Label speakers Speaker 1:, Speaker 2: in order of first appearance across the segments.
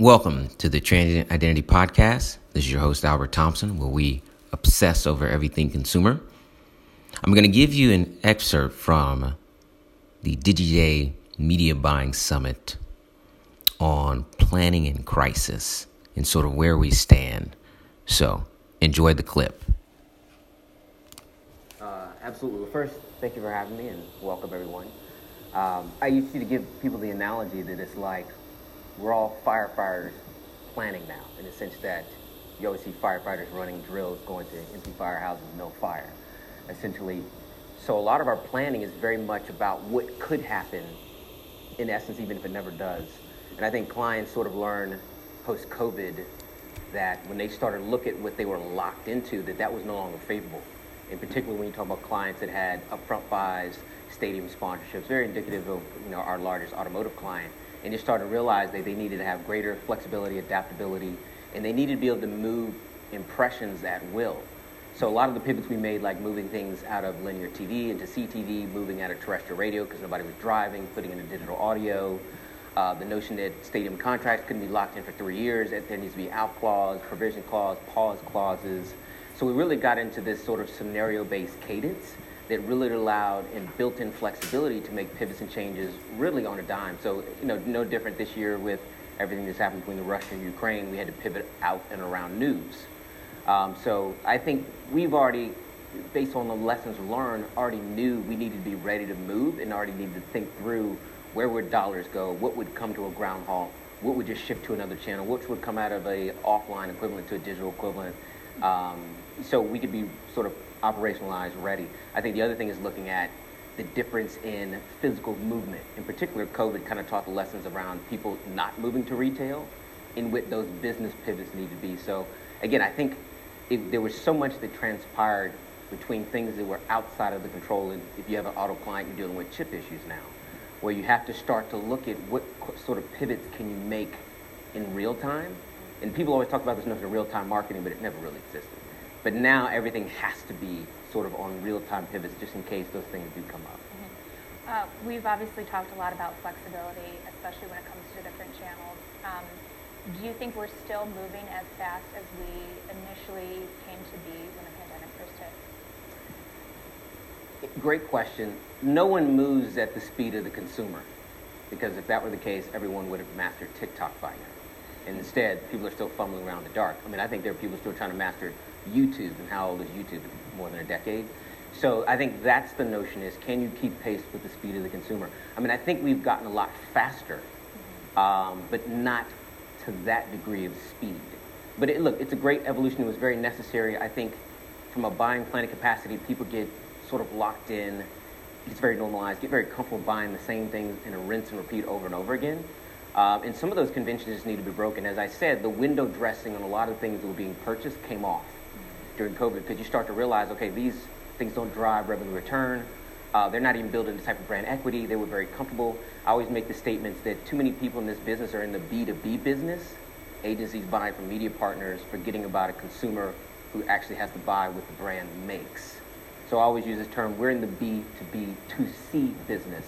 Speaker 1: Welcome to the Transient Identity Podcast. This is your host, Albert Thompson, where we obsess over everything consumer. I'm going to give you an excerpt from the DigiDay Media Buying Summit on planning in crisis and sort of where we stand. So, enjoy the clip.
Speaker 2: Uh, absolutely. First, thank you for having me and welcome everyone. Um, I used to give people the analogy that it's like we're all firefighters planning now, in the sense that you always see firefighters running drills going to empty firehouses, no fire. Essentially, so a lot of our planning is very much about what could happen, in essence, even if it never does. And I think clients sort of learn post-COVID that when they started look at what they were locked into, that that was no longer favorable. In particular, when you talk about clients that had upfront buys, stadium sponsorships, very indicative of you know our largest automotive client, and just started to realize that they needed to have greater flexibility, adaptability, and they needed to be able to move impressions at will. So a lot of the pivots we made, like moving things out of linear TV into CTV, moving out of terrestrial radio because nobody was driving, putting in a digital audio, uh, the notion that stadium contracts couldn't be locked in for three years, that there needs to be out clause, provision clause, pause clauses. So we really got into this sort of scenario-based cadence that really allowed and built-in flexibility to make pivots and changes really on a dime. So you know, no different this year with everything that's happened between the Russia and Ukraine. We had to pivot out and around news. Um, so I think we've already, based on the lessons learned, already knew we needed to be ready to move and already needed to think through where would dollars go, what would come to a ground halt, what would just shift to another channel, which would come out of a offline equivalent to a digital equivalent. Um, so we could be sort of operationalized ready. I think the other thing is looking at the difference in physical movement. In particular, COVID kind of taught the lessons around people not moving to retail in what those business pivots need to be. So again, I think there was so much that transpired between things that were outside of the control. And if you have an auto client, you're dealing with chip issues now, where you have to start to look at what sort of pivots can you make in real time. And people always talk about this notion of real-time marketing, but it never really existed. But now everything has to be sort of on real-time pivots just in case those things do come up.
Speaker 3: Mm-hmm. Uh, we've obviously talked a lot about flexibility, especially when it comes to different channels. Um, do you think we're still moving as fast as we initially came to be when the pandemic first
Speaker 2: hit? Great question. No one moves at the speed of the consumer because if that were the case, everyone would have mastered TikTok by now. And instead, people are still fumbling around in the dark. I mean, I think there are people still trying to master YouTube, and how old is YouTube? More than a decade. So I think that's the notion: is can you keep pace with the speed of the consumer? I mean, I think we've gotten a lot faster, um, but not to that degree of speed. But it, look, it's a great evolution. It was very necessary. I think from a buying planning capacity, people get sort of locked in. It's very normalized. Get very comfortable buying the same things in a rinse and repeat over and over again. Uh, and some of those conventions just need to be broken. As I said, the window dressing on a lot of things that were being purchased came off during COVID because you start to realize, okay, these things don't drive revenue return. Uh, they're not even building the type of brand equity. They were very comfortable. I always make the statements that too many people in this business are in the B2B business. Agencies buying from media partners, forgetting about a consumer who actually has to buy what the brand makes. So I always use this term, we're in the B2B, 2C business.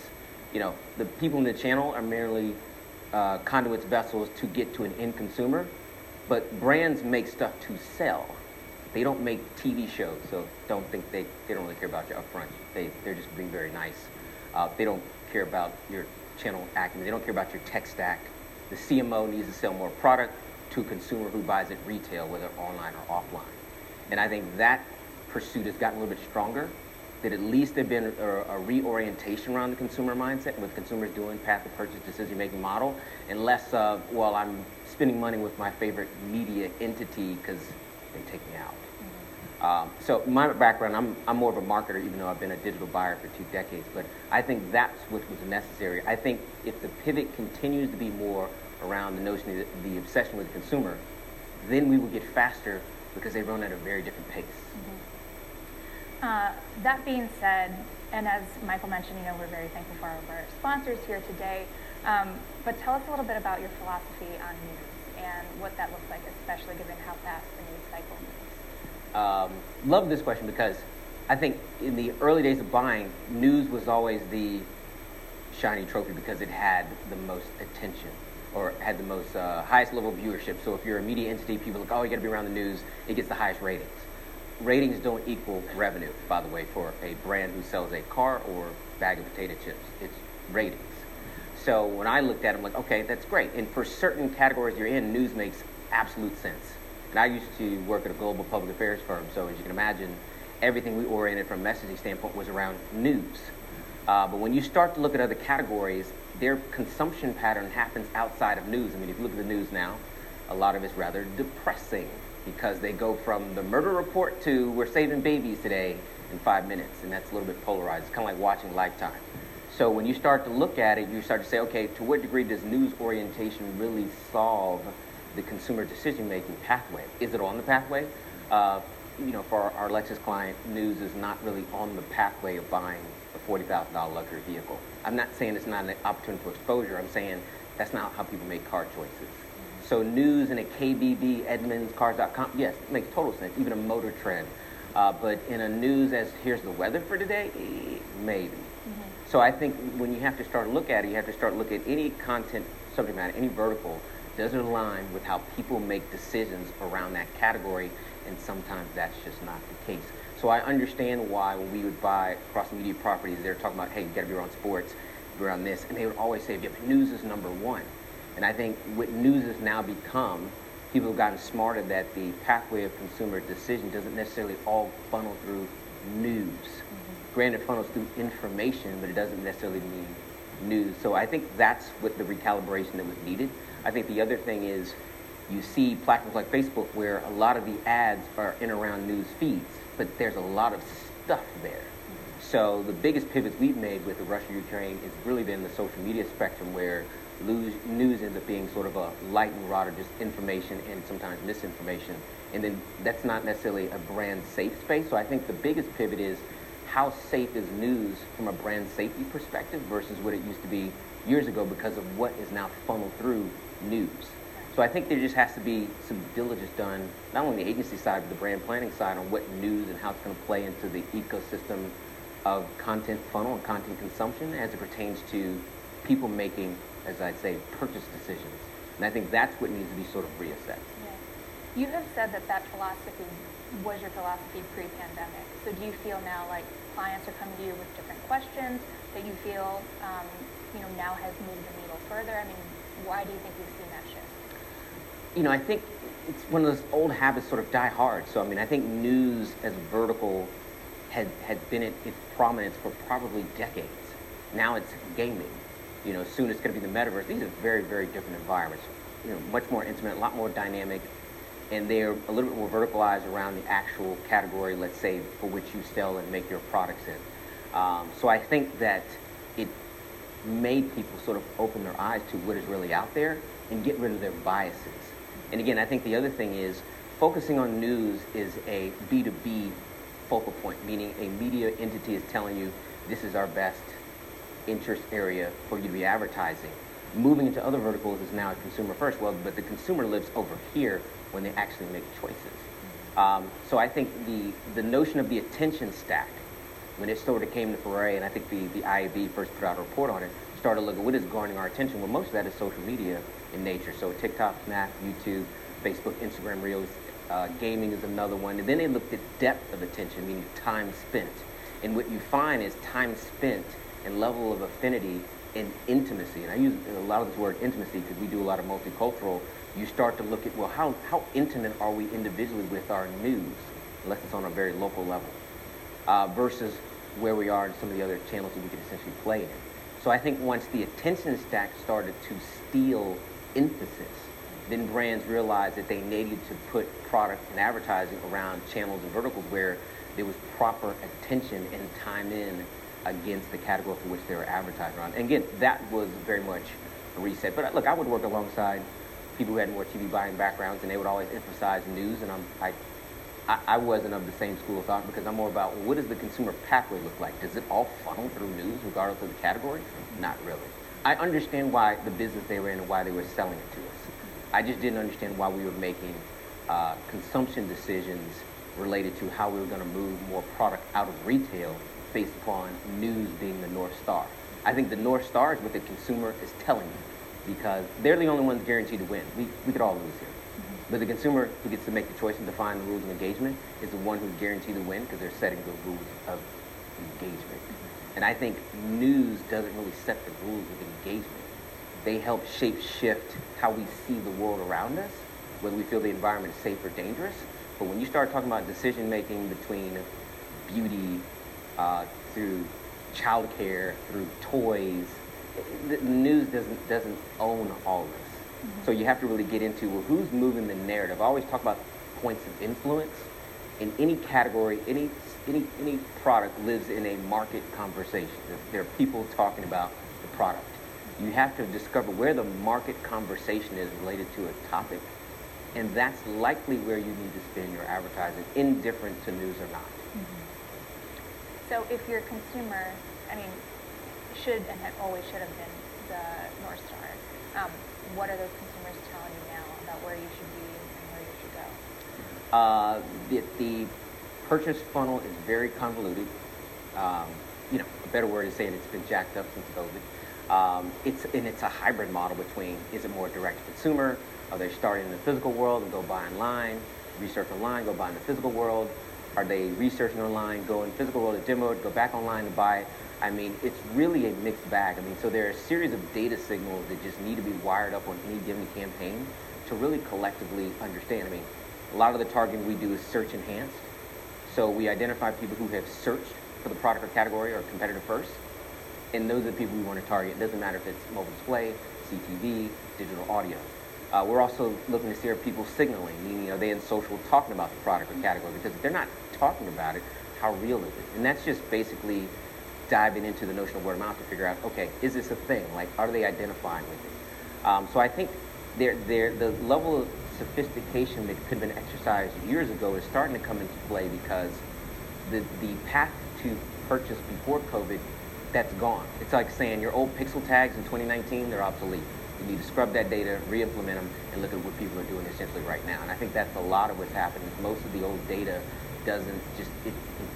Speaker 2: You know, the people in the channel are merely uh, conduits vessels to get to an end consumer, but brands make stuff to sell. They don't make TV shows, so don't think they, they don't really care about your upfront. They, they're just being very nice. Uh, they don't care about your channel acumen. They don't care about your tech stack. The CMO needs to sell more product to a consumer who buys it retail, whether online or offline. And I think that pursuit has gotten a little bit stronger, that at least there's been a, a reorientation around the consumer mindset, with consumers doing, path of purchase, decision-making model, and less of, well, I'm spending money with my favorite media entity because they take me out. Um, so my background, I'm, I'm more of a marketer, even though I've been a digital buyer for two decades. But I think that's what was necessary. I think if the pivot continues to be more around the notion of the, the obsession with the consumer, then we will get faster because they run at a very different pace.
Speaker 3: Uh, that being said, and as Michael mentioned, you know, we're very thankful for our sponsors here today. Um, but tell us a little bit about your philosophy on news and what that looks like, especially given how fast the news cycle moves
Speaker 2: um, love this question because I think in the early days of buying, news was always the shiny trophy because it had the most attention. or had the most uh, highest level of viewership. So if you're a media entity, people are like, oh, you got to be around the news. It gets the highest ratings. Ratings don't equal revenue, by the way, for a brand who sells a car or bag of potato chips. It's ratings. So when I looked at it, I'm like, okay, that's great. And for certain categories you're in, news makes absolute sense. And I used to work at a global public affairs firm, so as you can imagine, everything we oriented from a messaging standpoint was around news. Uh, but when you start to look at other categories, their consumption pattern happens outside of news. I mean, if you look at the news now, a lot of it's rather depressing because they go from the murder report to we're saving babies today in five minutes, and that's a little bit polarized. It's kind of like watching Lifetime. So when you start to look at it, you start to say, okay, to what degree does news orientation really solve the consumer decision-making pathway? Is it on the pathway? Uh, you know, for our, our Lexus client, news is not really on the pathway of buying a $40,000 luxury vehicle. I'm not saying it's not an opportunity for exposure. I'm saying that's not how people make car choices. So news in a KBB, Edmunds, Cars.com, yes, it makes total sense. Even a Motor Trend. Uh, but in a news as here's the weather for today, maybe. Mm-hmm. So I think when you have to start to look at it, you have to start to look at any content subject matter, any vertical, does it align with how people make decisions around that category? And sometimes that's just not the case. So I understand why when we would buy cross media properties, they're talking about, hey, you got to be around sports, be around this, and they would always say, yeah, news is number one. And I think what news has now become, people have gotten smarter that the pathway of consumer decision doesn't necessarily all funnel through news. Mm-hmm. Granted, funnels through information, but it doesn't necessarily mean news. So I think that's what the recalibration that was needed. I think the other thing is you see platforms like Facebook where a lot of the ads are in around news feeds but there's a lot of stuff there. So the biggest pivots we've made with the Russia-Ukraine has really been the social media spectrum where news ends up being sort of a lightning rod or just information and sometimes misinformation. And then that's not necessarily a brand safe space. So I think the biggest pivot is how safe is news from a brand safety perspective versus what it used to be years ago because of what is now funneled through news. So I think there just has to be some diligence done, not only the agency side, but the brand planning side on what news and how it's going to play into the ecosystem of content funnel and content consumption as it pertains to people making, as I'd say, purchase decisions. And I think that's what needs to be sort of reassessed.
Speaker 3: Yeah. You have said that that philosophy was your philosophy pre-pandemic. So do you feel now like clients are coming to you with different questions that you feel, um, you know, now has moved the needle further? I mean, why do you think we've seen that shift?
Speaker 2: you know, I think it's one of those old habits sort of die hard. So, I mean, I think news as vertical had, had been in its prominence for probably decades. Now it's gaming. You know, soon it's going to be the metaverse. These are very, very different environments. You know, much more intimate, a lot more dynamic, and they're a little bit more verticalized around the actual category, let's say, for which you sell and make your products in. Um, so I think that it made people sort of open their eyes to what is really out there and get rid of their biases. And again, I think the other thing is focusing on news is a B2B focal point, meaning a media entity is telling you this is our best interest area for you to be advertising. Moving into other verticals is now consumer first. Well, but the consumer lives over here when they actually make choices. Um, so I think the, the notion of the attention stack, when it sort of came to foray, and I think the, the IAB first put out a report on it, started to look at what is garnering our attention. Well, most of that is social media in nature. So TikTok, Snap, YouTube, Facebook, Instagram Reels, uh, gaming is another one. And then they looked at depth of attention, meaning time spent. And what you find is time spent and level of affinity and intimacy. And I use a lot of this word intimacy because we do a lot of multicultural. You start to look at, well, how, how intimate are we individually with our news, unless it's on a very local level, uh, versus where we are in some of the other channels that we could essentially play in. So I think once the attention stack started to steal emphasis. Then brands realized that they needed to put product and advertising around channels and verticals where there was proper attention and time in against the category for which they were advertising on. And again, that was very much a reset. But look, I would work alongside people who had more TV buying backgrounds, and they would always emphasize news. And I'm, I, I wasn't of the same school of thought because I'm more about what does the consumer pathway look like? Does it all funnel through news regardless of the category? Not really. I understand why the business they were in and why they were selling it to us. I just didn't understand why we were making uh, consumption decisions related to how we were going to move more product out of retail based upon news being the North Star. I think the North Star is what the consumer is telling you. because they're the only ones guaranteed to win. We, we could all lose here. Mm-hmm. But the consumer who gets to make the choice and define the rules of engagement is the one who's guaranteed to win because they're setting the rules of engagement. Mm-hmm. And I think news doesn't really set the rules of engagement. They help shape shift how we see the world around us, whether we feel the environment is safe or dangerous. But when you start talking about decision making between beauty, uh, through childcare, through toys, the news doesn't doesn't own all this. Mm-hmm. So you have to really get into well, who's moving the narrative. I always talk about points of influence in any category, any any any product lives in a market conversation. There are people talking about the product. You have to discover where the market conversation is related to a topic, and that's likely where you need to spend your advertising, indifferent to news or not.
Speaker 3: Mm-hmm. So if you're consumer, I mean, should and always should have been the North Star. Um, what are those consumers telling you now about where you should be and where you should go? Uh,
Speaker 2: the, the purchase funnel is very convoluted. Um, you know, a better word is saying it's been jacked up since COVID. Um, it's and it's a hybrid model between is it more direct to consumer? Are they starting in the physical world and go buy online, research online, go buy in the physical world? Are they researching online, go in physical world, to demo it, go back online to buy I mean, it's really a mixed bag. I mean, so there are a series of data signals that just need to be wired up on any given campaign to really collectively understand. I mean, a lot of the targeting we do is search enhanced. So we identify people who have searched for the product or category or competitor first, and those are the people we want to target. It doesn't matter if it's mobile display, CTV, digital audio. Uh, we're also looking to see are people signaling, meaning are they in social talking about the product or category? Because if they're not talking about it, how real is it? And that's just basically diving into the notion of word of mouth to figure out, okay, is this a thing? Like, are they identifying with it? Um, so I think they're, they're, the level of sophistication that could have been exercised years ago is starting to come into play because the, the path to purchase before COVID, that's gone. It's like saying your old pixel tags in 2019, they're obsolete. You need to scrub that data, re-implement them, and look at what people are doing essentially right now. And I think that's a lot of what's happening. Most of the old data doesn't just, it, it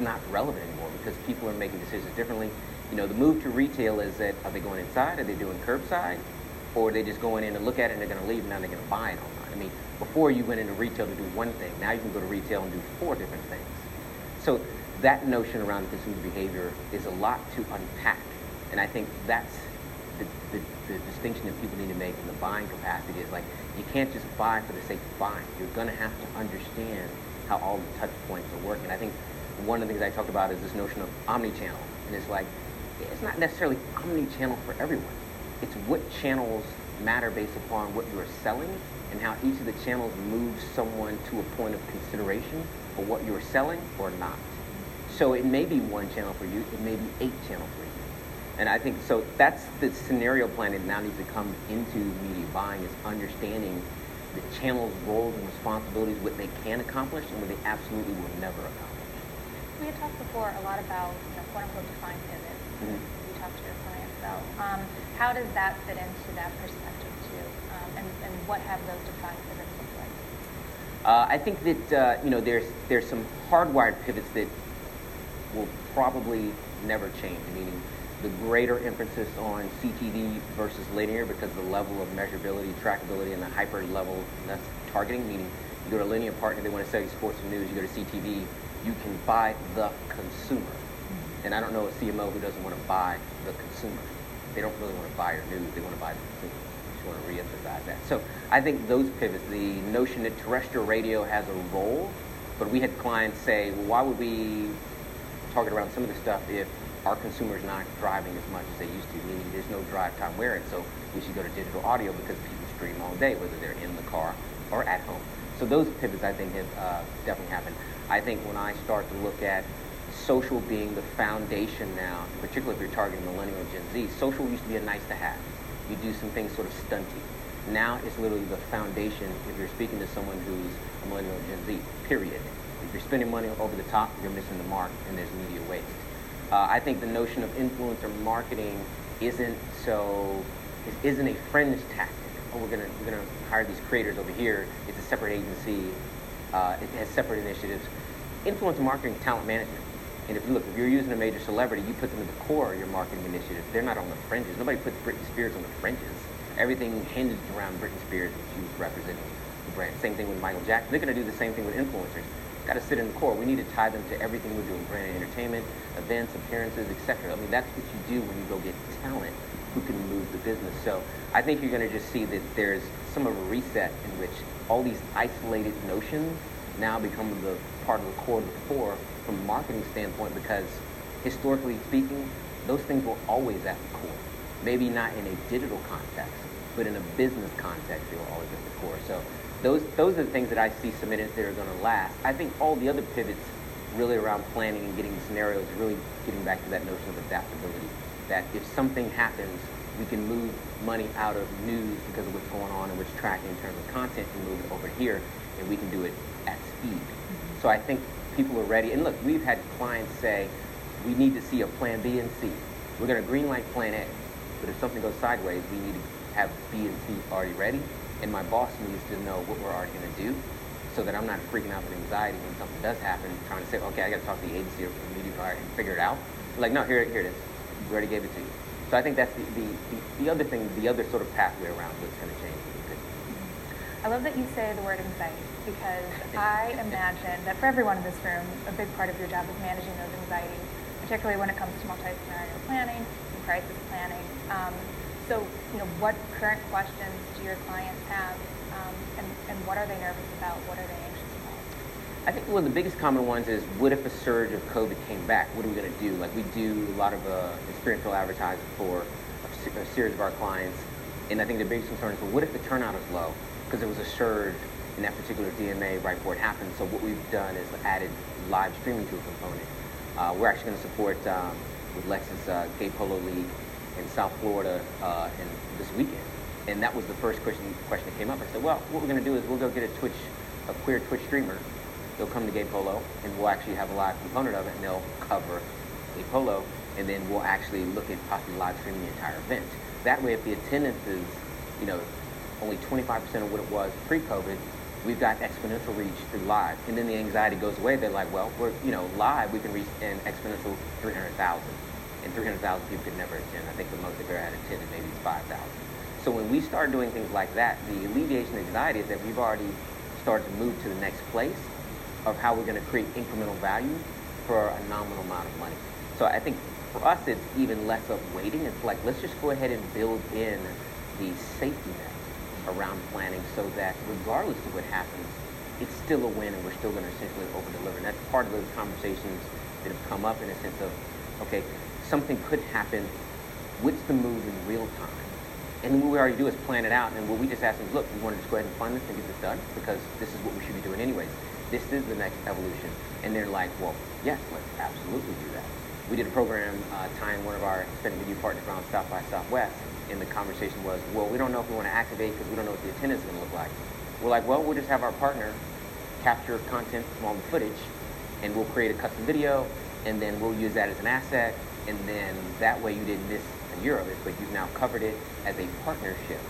Speaker 2: not relevant anymore because people are making decisions differently. You know, the move to retail is that are they going inside? Are they doing curbside? Or are they just going in and look at it and they're going to leave and now they're going to buy it online? I mean, before you went into retail to do one thing, now you can go to retail and do four different things. So that notion around consumer behavior is a lot to unpack. And I think that's the, the, the, distinction that people need to make in the buying capacity is like you can't just buy for the sake of buying. You're going to have to understand how all the touch points are working. I think one of the things I talked about is this notion of omni-channel. And it's like, it's not necessarily omni-channel for everyone. It's what channels matter based upon what you're selling and how each of the channels moves someone to a point of consideration for what you're selling or not. So it may be one channel for you, it may be eight channels for you. And I think so that's the scenario planning now needs to come into media buying is understanding the channel's roles and responsibilities, what they can accomplish and what they absolutely will never accomplish.
Speaker 3: We had talked before a lot about, you know, quote unquote defined pivots. Mm-hmm. You talked to your clients about. Um, how does that fit into that perspective too? Um, and, and what have those defined pivots looked like?
Speaker 2: Uh, I think that uh, you know there's there's some hardwired pivots that will probably never change. Meaning the greater emphasis on CTV versus linear because the level of measurability, trackability, and the hyper level that's targeting. Meaning you go to a linear partner, they want to sell you sports and news. You go to CTV, you can buy the consumer. Mm-hmm. And I don't know a CMO who doesn't want to buy the consumer. They don't really want to buy your news, they want to buy the consumer. I just want to reemphasize that. So I think those pivots, the notion that terrestrial radio has a role, but we had clients say, well, why would we target around some of the stuff if our consumers not driving as much as they used to, meaning there's no drive time wearing, so we should go to digital audio because people stream all day, whether they're in the car or at home. So those pivots, I think, have uh, definitely happened. I think when I start to look at social being the foundation now, particularly if you're targeting millennial Gen Z, social used to be a nice to have. You do some things sort of stunty. Now it's literally the foundation if you're speaking to someone who's a millennial Gen Z, period. If you're spending money over the top, you're missing the mark and there's media waste. Uh, I think the notion of influencer marketing isn't so, isn't a fringe tactic. Oh, we're gonna, we're gonna hire these creators over here. It's a separate agency. Uh, it has separate initiatives influencer marketing talent management. And if you look, if you're using a major celebrity, you put them at the core of your marketing initiative. They're not on the fringes. Nobody puts Britney Spears on the fringes. everything hinged around Britney Spears and she was representing the brand. Same thing with Michael Jackson. They're going to do the same thing with influencers. Got to sit in the core. We need to tie them to everything we're doing, brand entertainment, events, appearances, etc. I mean, that's what you do when you go get talent who can move the business. So I think you're going to just see that there's some of a reset in which all these isolated notions now become the part of the core of the core from a marketing standpoint because historically speaking, those things were always at the core. Maybe not in a digital context, but in a business context, they were always at the core. So those those are the things that I see submitted that are going to last. I think all the other pivots really around planning and getting scenarios, really getting back to that notion of adaptability. That if something happens, we can move money out of news because of what's going on and what's tracking in terms of content and move it over here, and we can do it at speed. Mm-hmm. So I think people are ready. And look, we've had clients say, we need to see a plan B and C. We're going to green light plan A, but if something goes sideways, we need to have B and C already ready. And my boss needs to know what we're already going to do so that I'm not freaking out with anxiety when something does happen, trying to say, okay, I got to talk to the agency or the media buyer and figure it out. Like, no, here, here it is. We already gave it to you. So I think that's the, the, the, the other thing, the other sort of pathway around what's going to change.
Speaker 3: I love that you say the word anxiety because I imagine that for everyone in this room, a big part of your job is managing those anxieties, particularly when it comes to multi-scenario planning and crisis planning. Um, so, you know, what current questions do your clients have, um, and, and what are they nervous about? What are they anxious about?
Speaker 2: I think one of the biggest common ones is what if a surge of COVID came back? What are we going to do? Like we do a lot of uh, experiential advertising for a, series of our clients, and I think the biggest concern is, well, what if the turnout is low? Because there was a surge in that particular DMA right before it happened. So what we've done is added live streaming to a component. Uh, we're actually going to support um, with Lexus uh, Gay Polo League in South Florida uh, in this weekend. And that was the first question, question that came up. I said, well, what we're going to do is we'll go get a Twitch, a queer Twitch streamer. They'll come to Gay Polo, and we'll actually have a live component of it, and they'll cover Gay Polo, and then we'll actually look at possibly live streaming the entire event. That way, if the attendance is, you know, only 25% of what it was pre-COVID, we've got exponential reach through live. And then the anxiety goes away. They're like, well, we're, you know, live, we can reach an exponential 300,000 and 300,000 people could never attend. I think the most they've ever had attended maybe is 5,000. So when we start doing things like that, the alleviation of anxiety is that we've already started to move to the next place of how we're going to create incremental value for a nominal amount of money. So I think for us, it's even less of waiting. It's like, let's just go ahead and build in the safety net around planning so that regardless of what happens, it's still a win and we're still going to essentially over deliver. And that's part of those conversations that have come up in a sense of, okay, something could happen, what's the move in real time? And what we already do is plan it out. And what we just ask them is, look, we want to just go ahead and fund this and get this done because this is what we should be doing anyways. This is the next evolution. And they're like, well, yes, let's absolutely do that. We did a program uh, tying one of our With You partners around South by Southwest. And the conversation was, well, we don't know if we want to activate because we don't know what the attendance is going to look like. We're like, well, we'll just have our partner capture content from all the footage and we'll create a custom video and then we'll use that as an asset and then that way you didn't miss a year of it, but you've now covered it as a partnership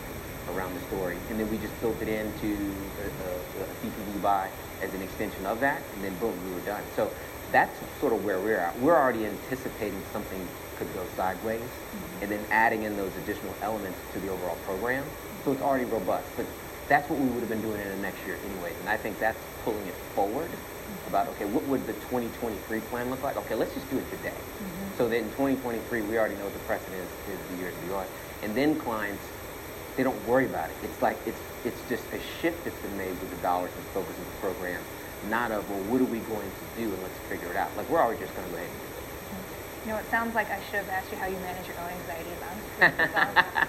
Speaker 2: around the story. And then we just built it into a, a, a CTV buy as an extension of that, and then boom, we were done. So that's sort of where we're at. We're already anticipating something could go sideways, mm-hmm. and then adding in those additional elements to the overall program. So it's already robust. But that's what we would have been doing in the next year anyways. And I think that's pulling it forward about, okay, what would the 2023 plan look like? Okay, let's just do it today. Mm-hmm. So that in 2023, we already know what the precedent is, is the years beyond. And then clients, they don't worry about it. It's like, it's, it's just a shift that's been made with the dollars and focus of the program, not of, well, what are we going to do and let's figure it out. Like, we're already just going to go ahead and do it.
Speaker 3: You know, it sounds like I should have asked you how you manage your own anxiety about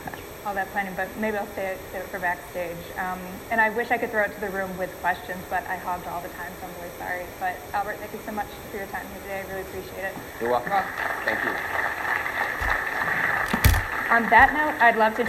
Speaker 3: all that planning, but maybe I'll stay it for backstage. Um, and I wish I could throw it to the room with questions, but I hogged all the time, so I'm really sorry. But Albert, thank you so much for your time here today. I really appreciate it.
Speaker 2: You're welcome. Thank you.
Speaker 3: On that note, I'd love to